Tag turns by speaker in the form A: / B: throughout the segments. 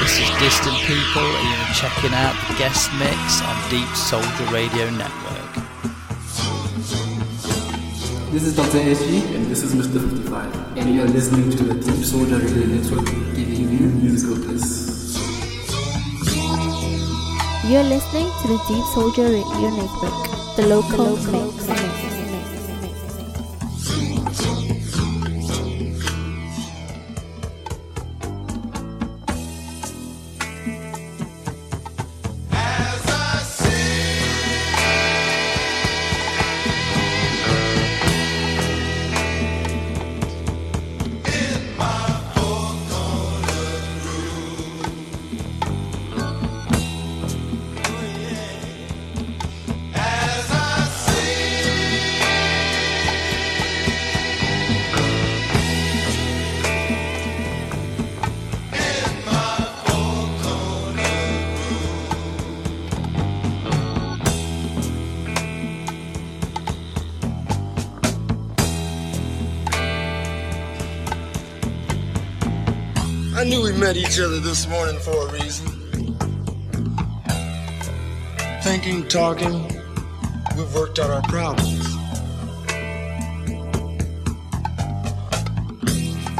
A: This is Distant People, and you're checking out the guest mix on Deep Soulja Radio Network.
B: This is Dr. SG, and this is Mr. 55, and you're listening to the Deep Soulja Radio Network, giving you musical bliss.
C: You're listening to the Deep Soulja Radio Network, the local, the local mix. mix.
D: Met each other this morning for a reason. Thinking, talking, we've worked out our problems.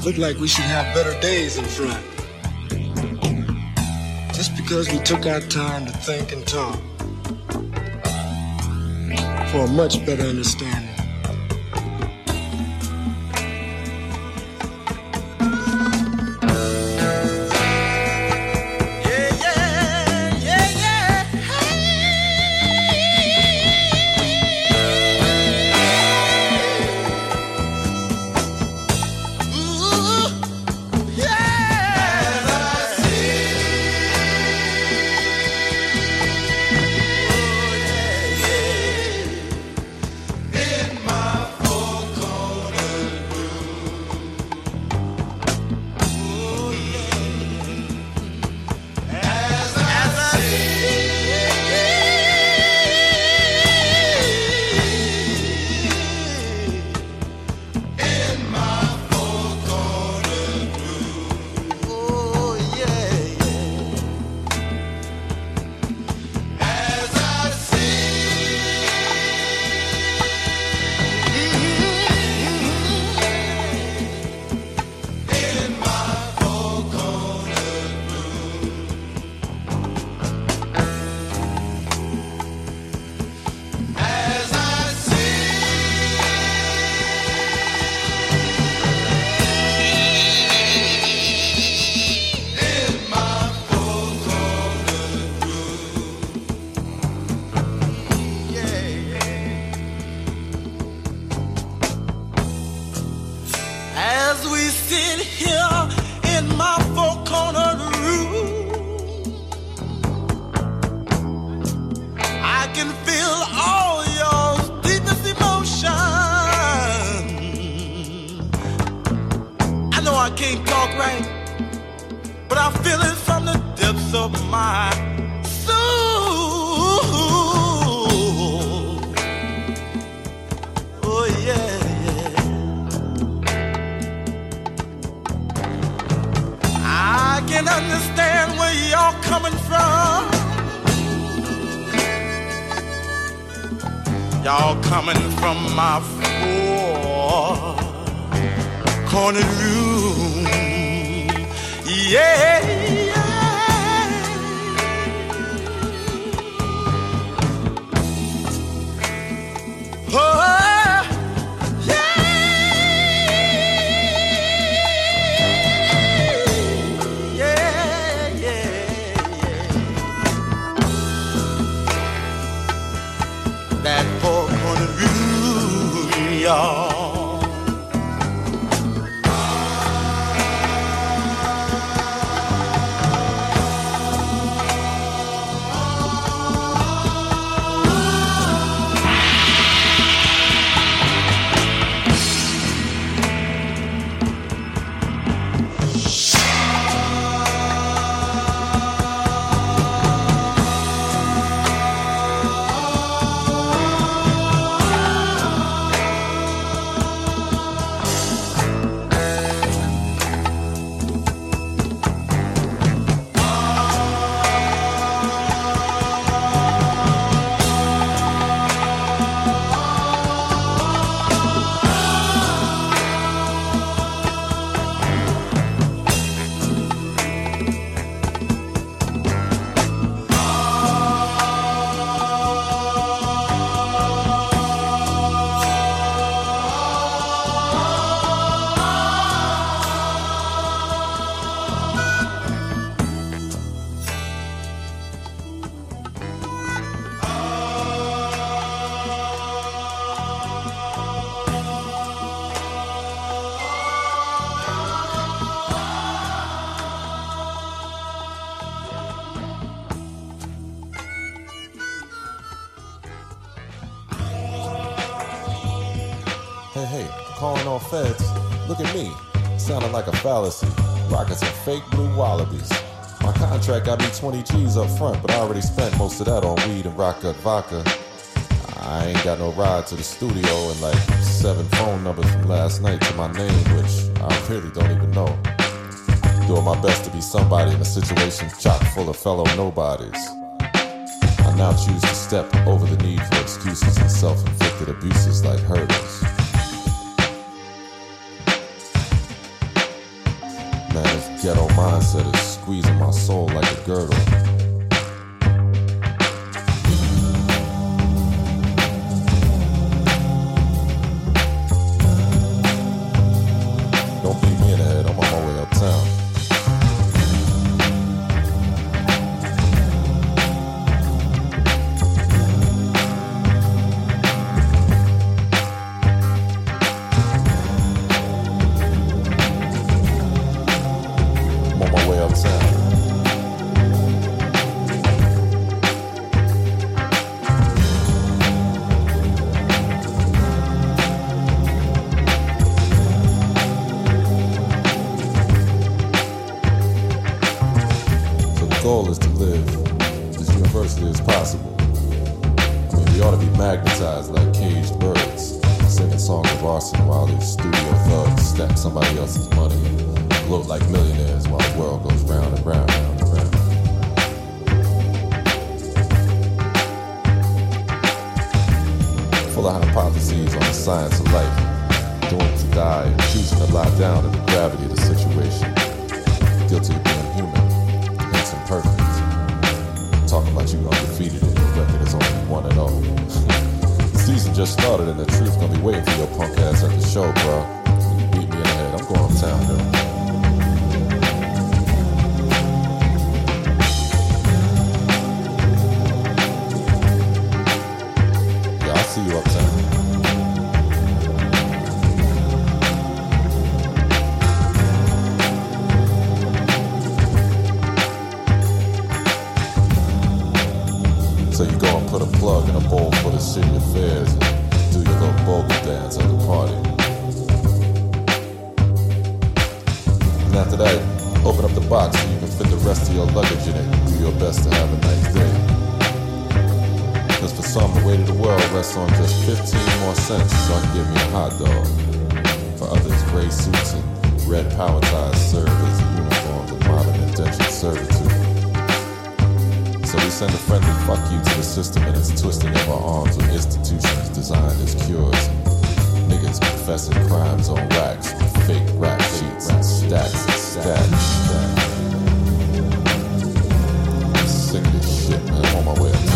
D: Look like we should have better days in front. Just because we took our time to think and talk for a much better understanding.
E: Hey, hey, calling all feds. Look at me, sounding like a fallacy. Rockets and fake blue wallabies. My contract got me 20 G's up front, but I already spent most of that on weed and rock up vodka. I ain't got no ride to the studio and like seven phone numbers from last night to my name, which I really don't even know. Doing my best to be somebody in a situation chock full of fellow nobodies. I now choose to step over the need for excuses and self inflicted abuses like hurdles. Ghetto mindset is squeezing my soul like a girdle. It's twisting in our arms and institutions designed as cures. Niggas confessing crimes on racks, fake rap sheets, stacks and stacks. Sing this shit, man. I'm on my way.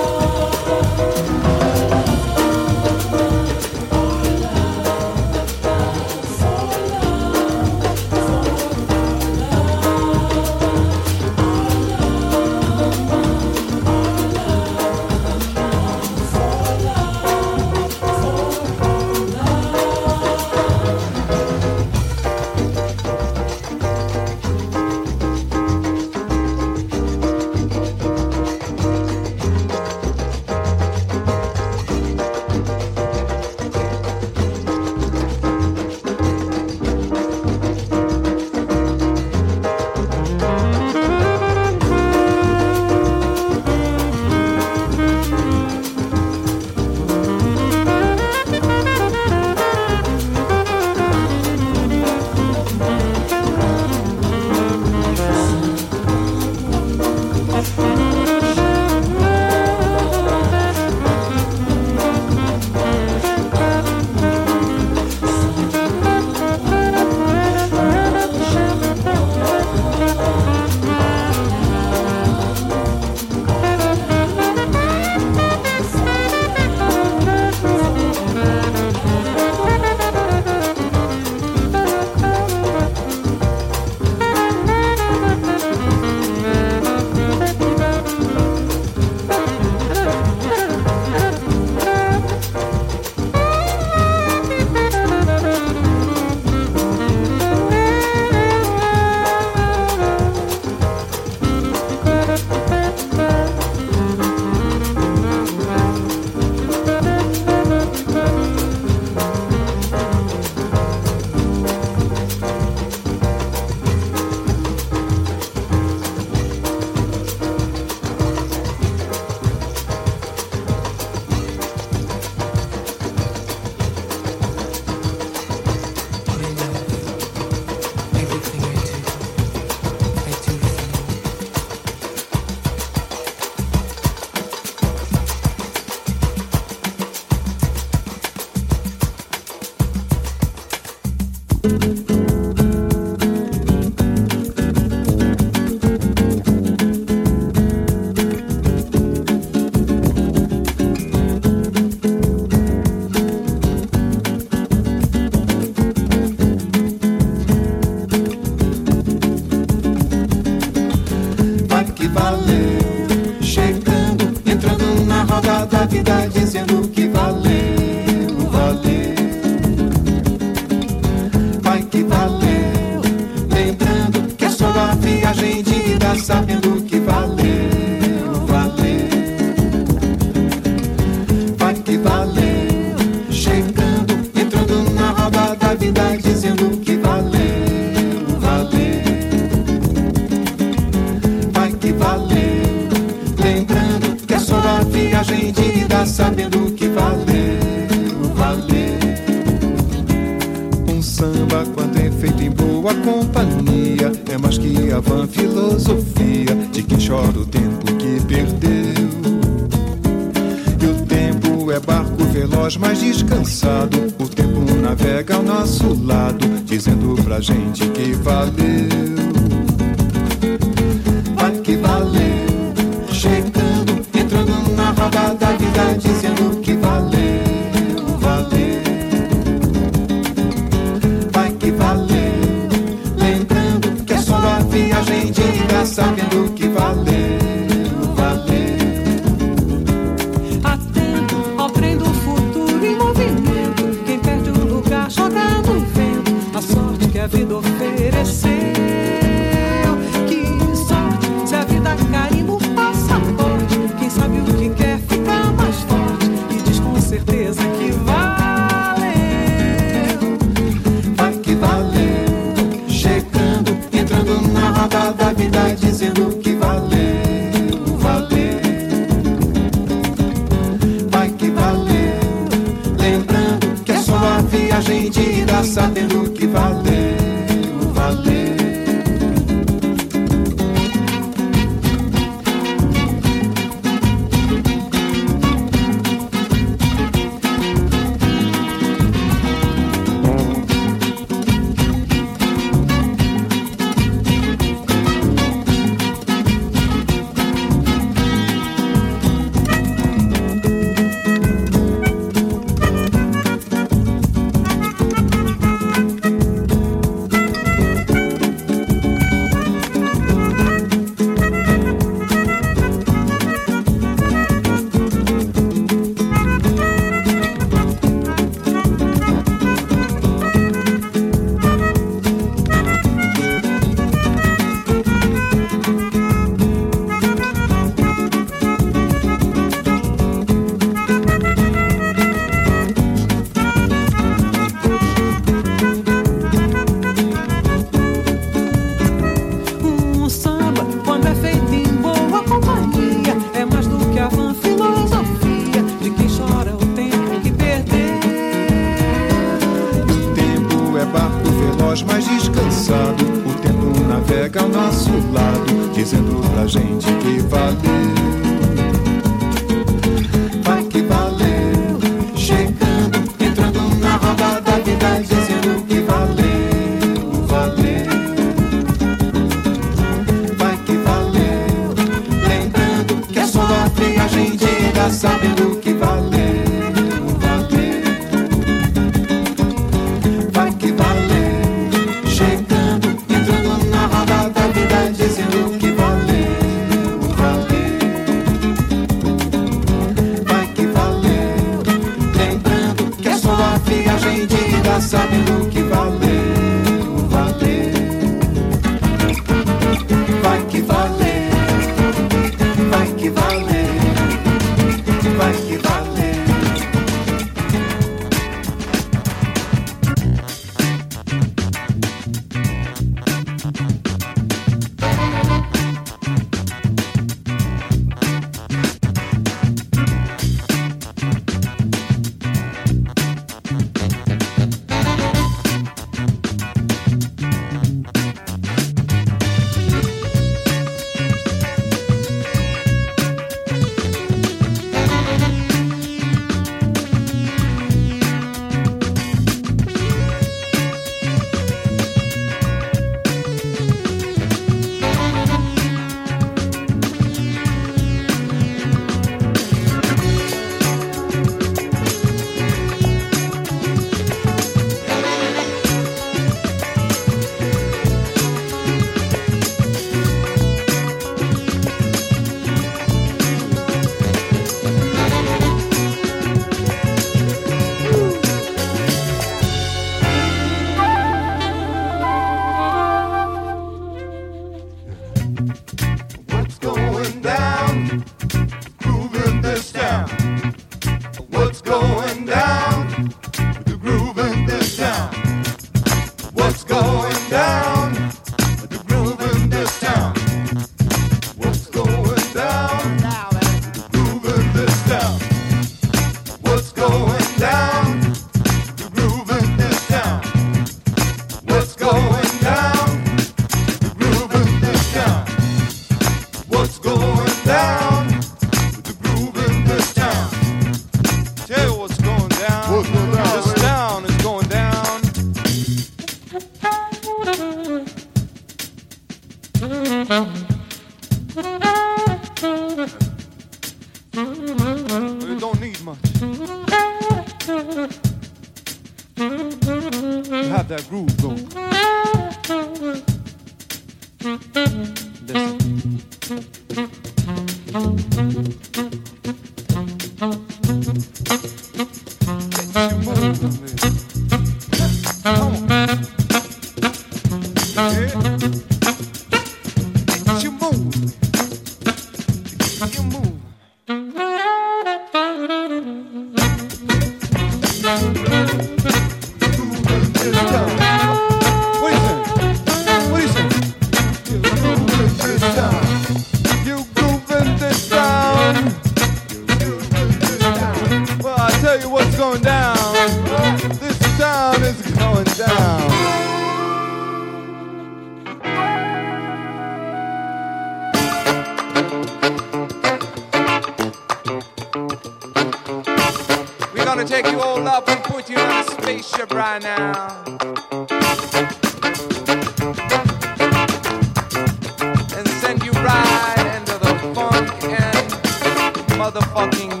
F: Motherfucking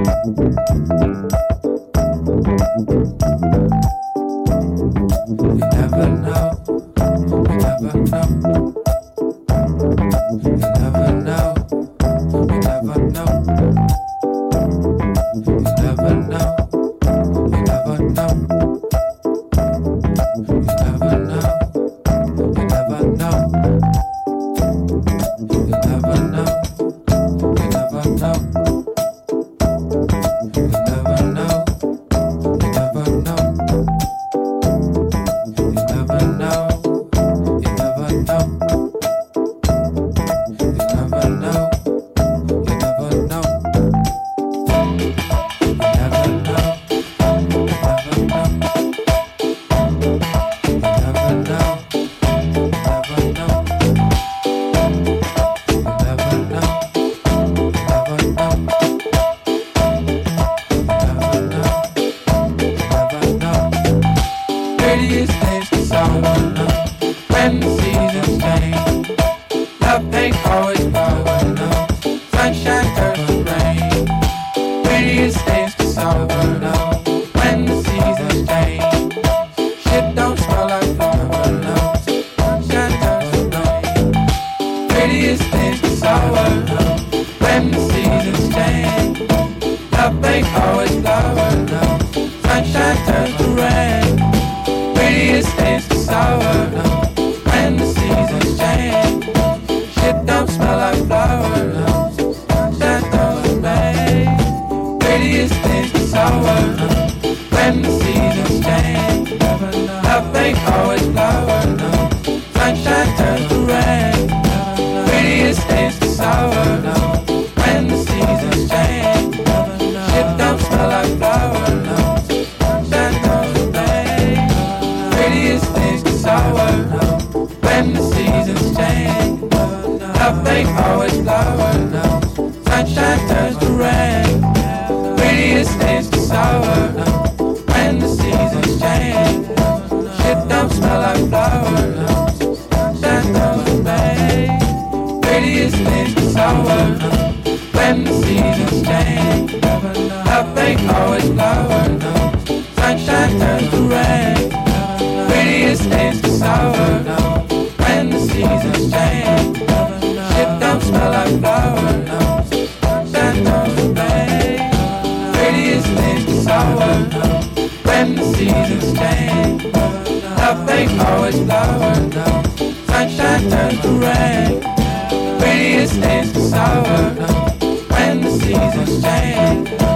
F: We never know. We
D: never know. sour when the seasons change. Nothing
G: always flowers. Sunshine turns to rain. Prettiest sour when the seasons change. Shit don't smell like flowers. Sunshine turns to rain.
H: Prettiest days to
I: sour when the seasons change. Always flowers. No. Sunshine turns to rain sweetest taste of sour when the seasons change.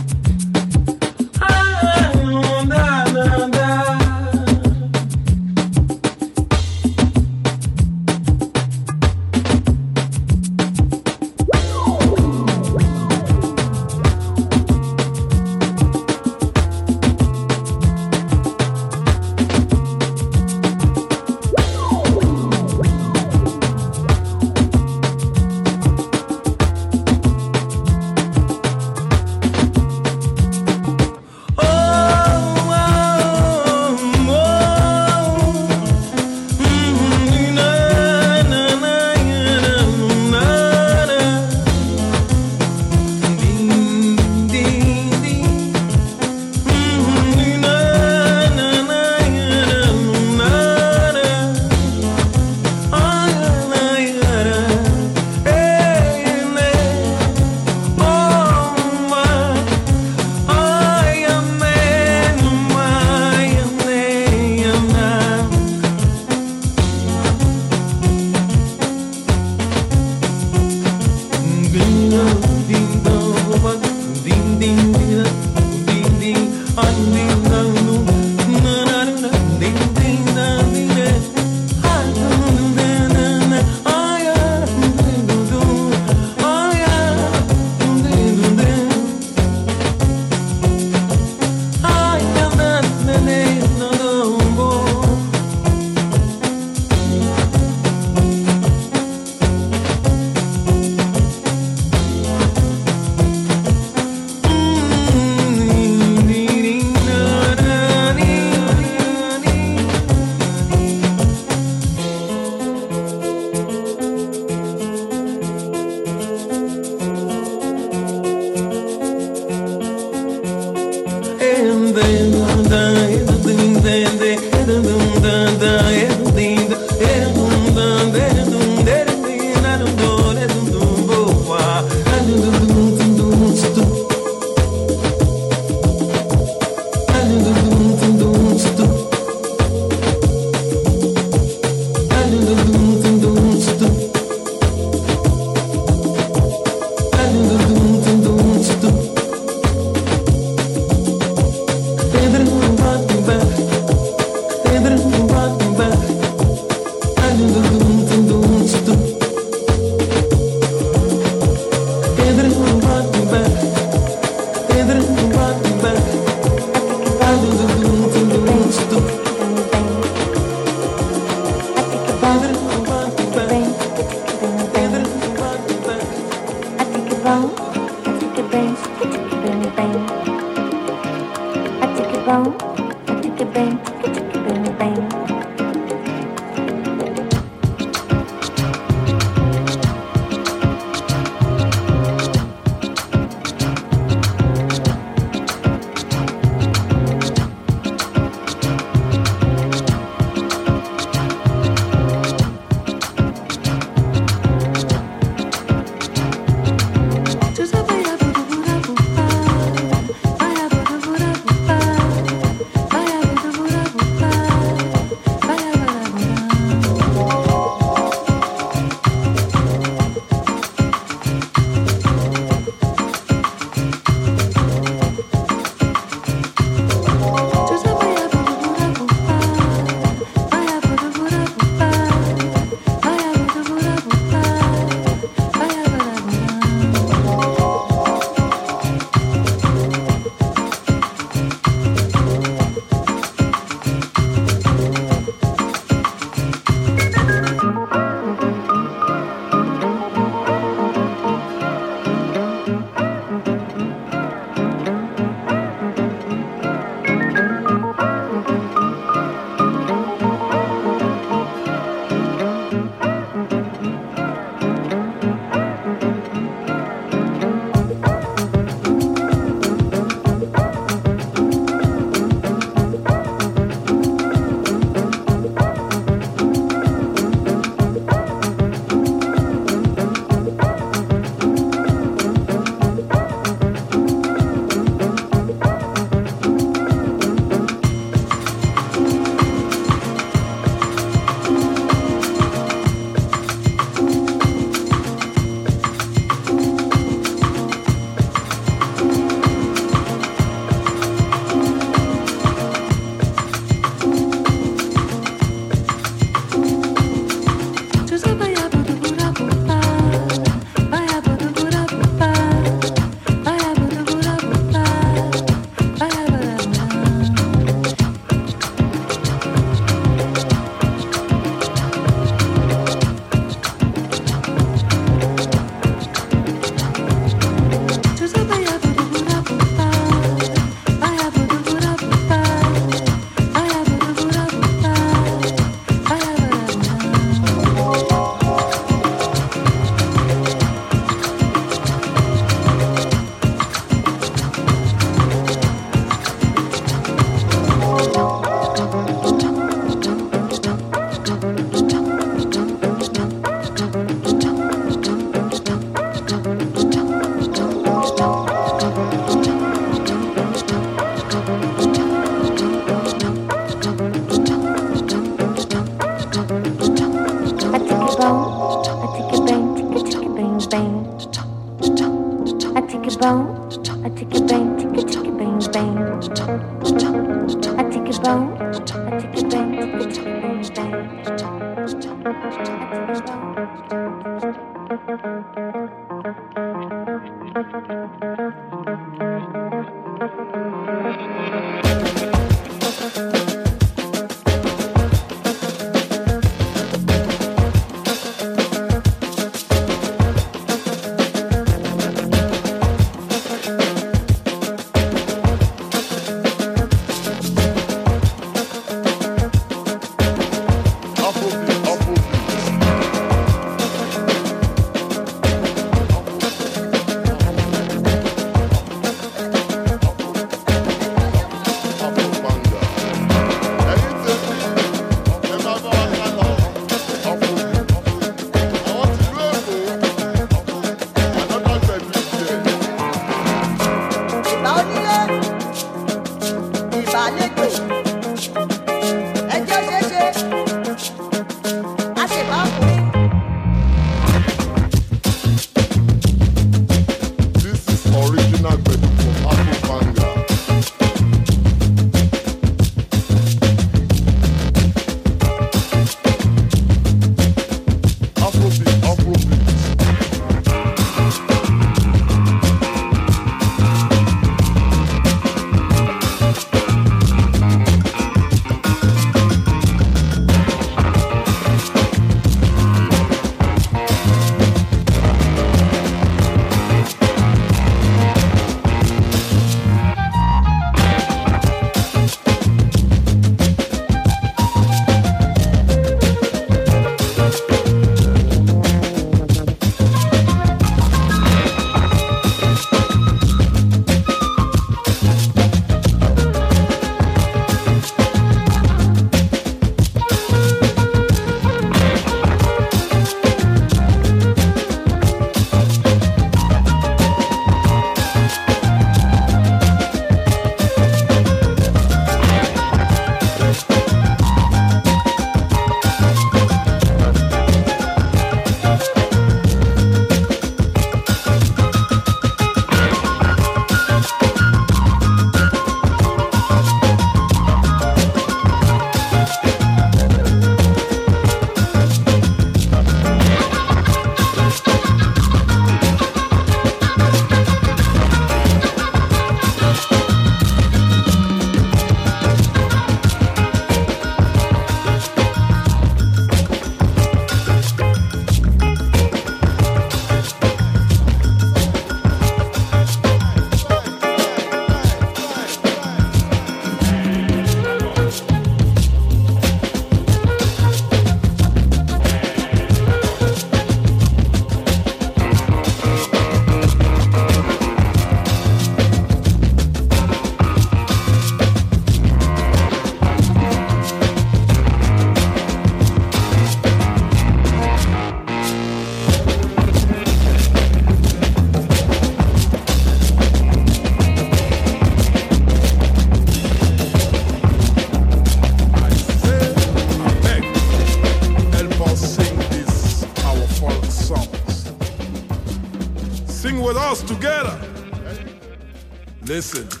I: Listen.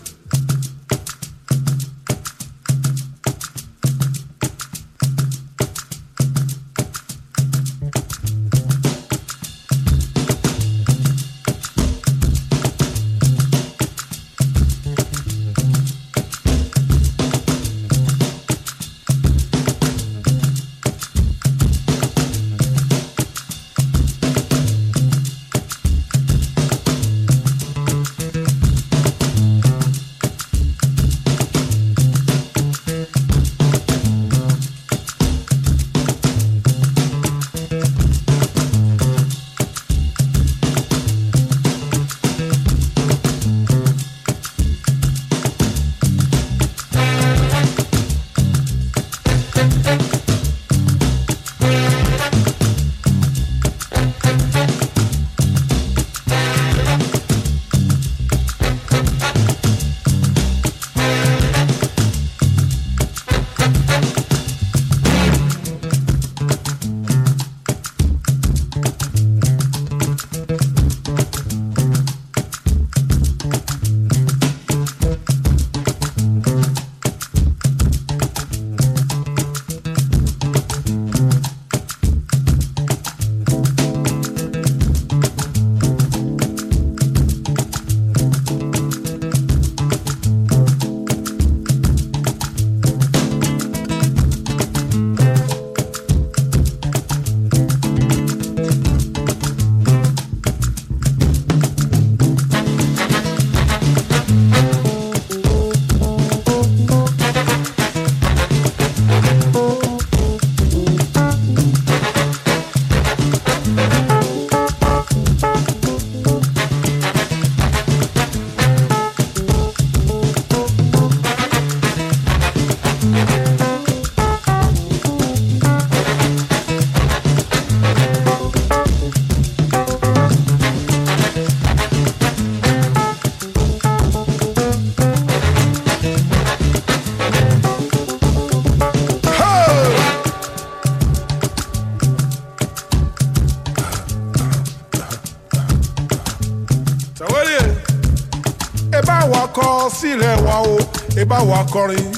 J: Bá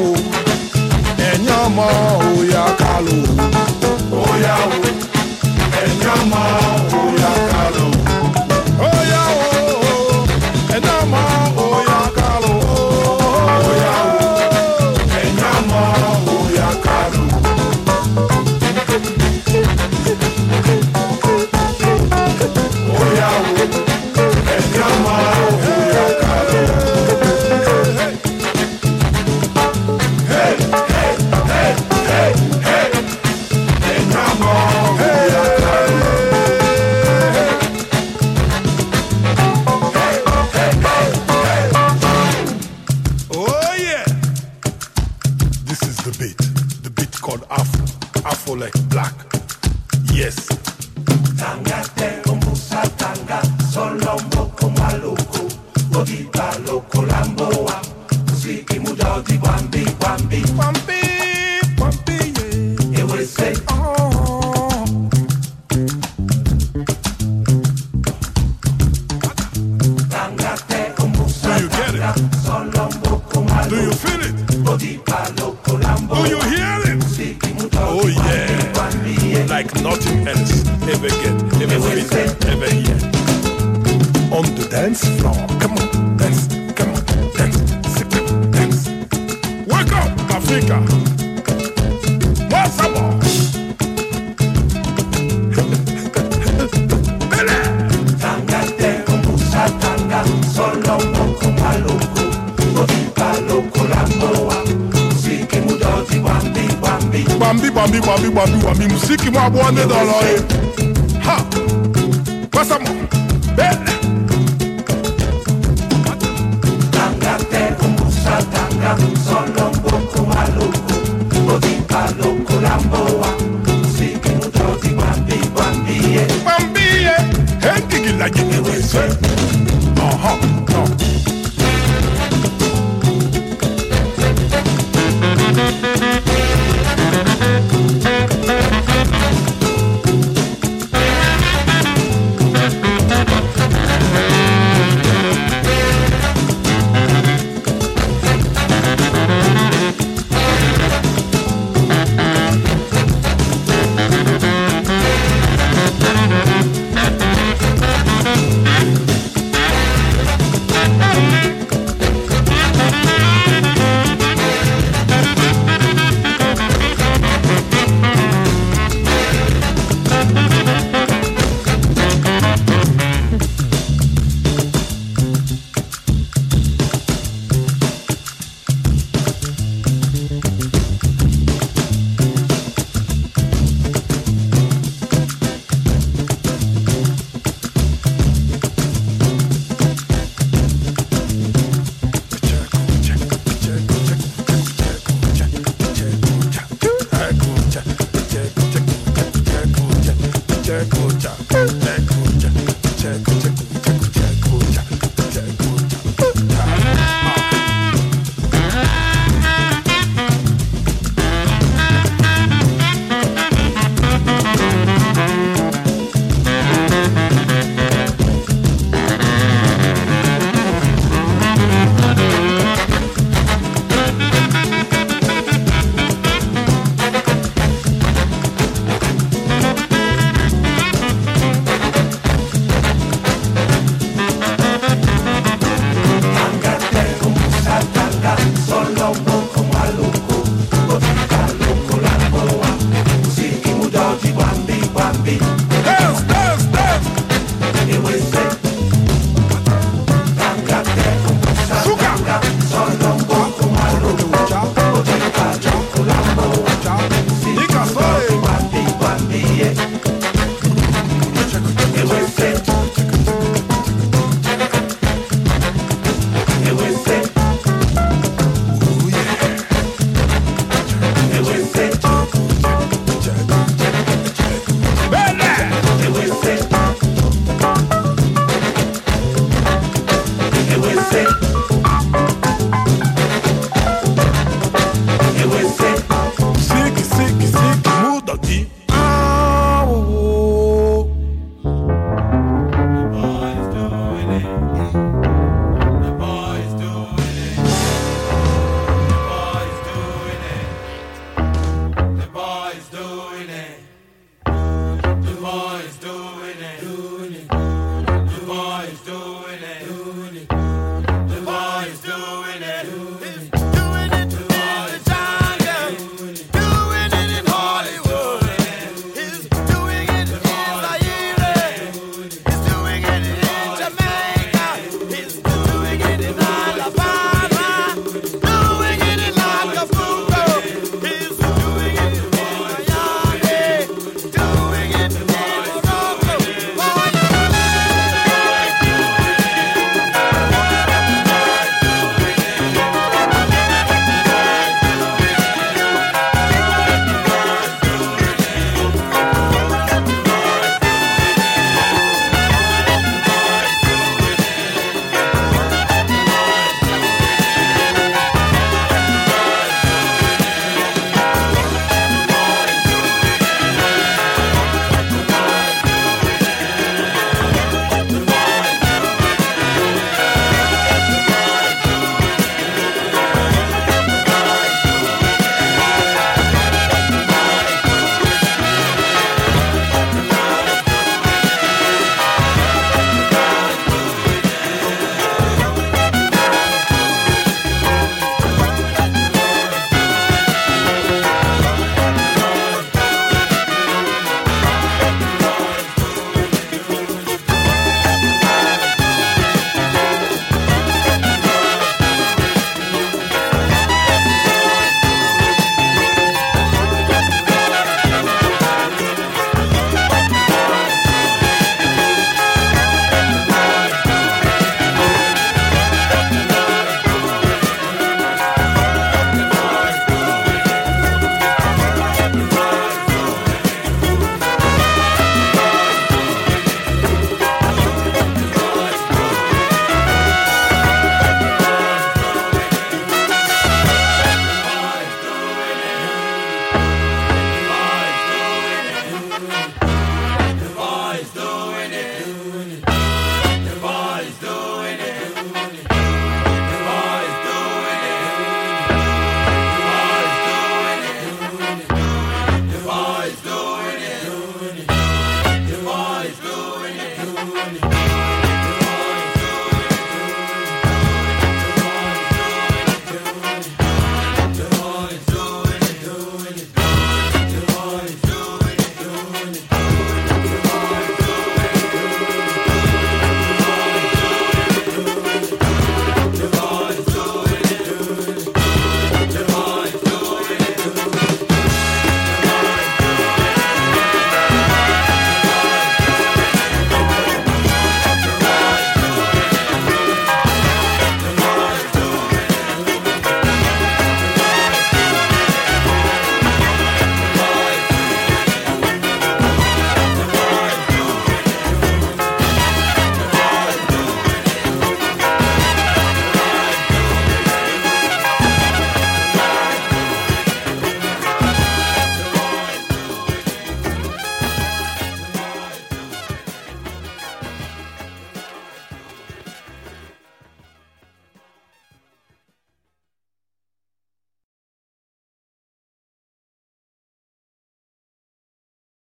J: wò ẹ̀yin ọmọ òyà
D: kálò òyà wò.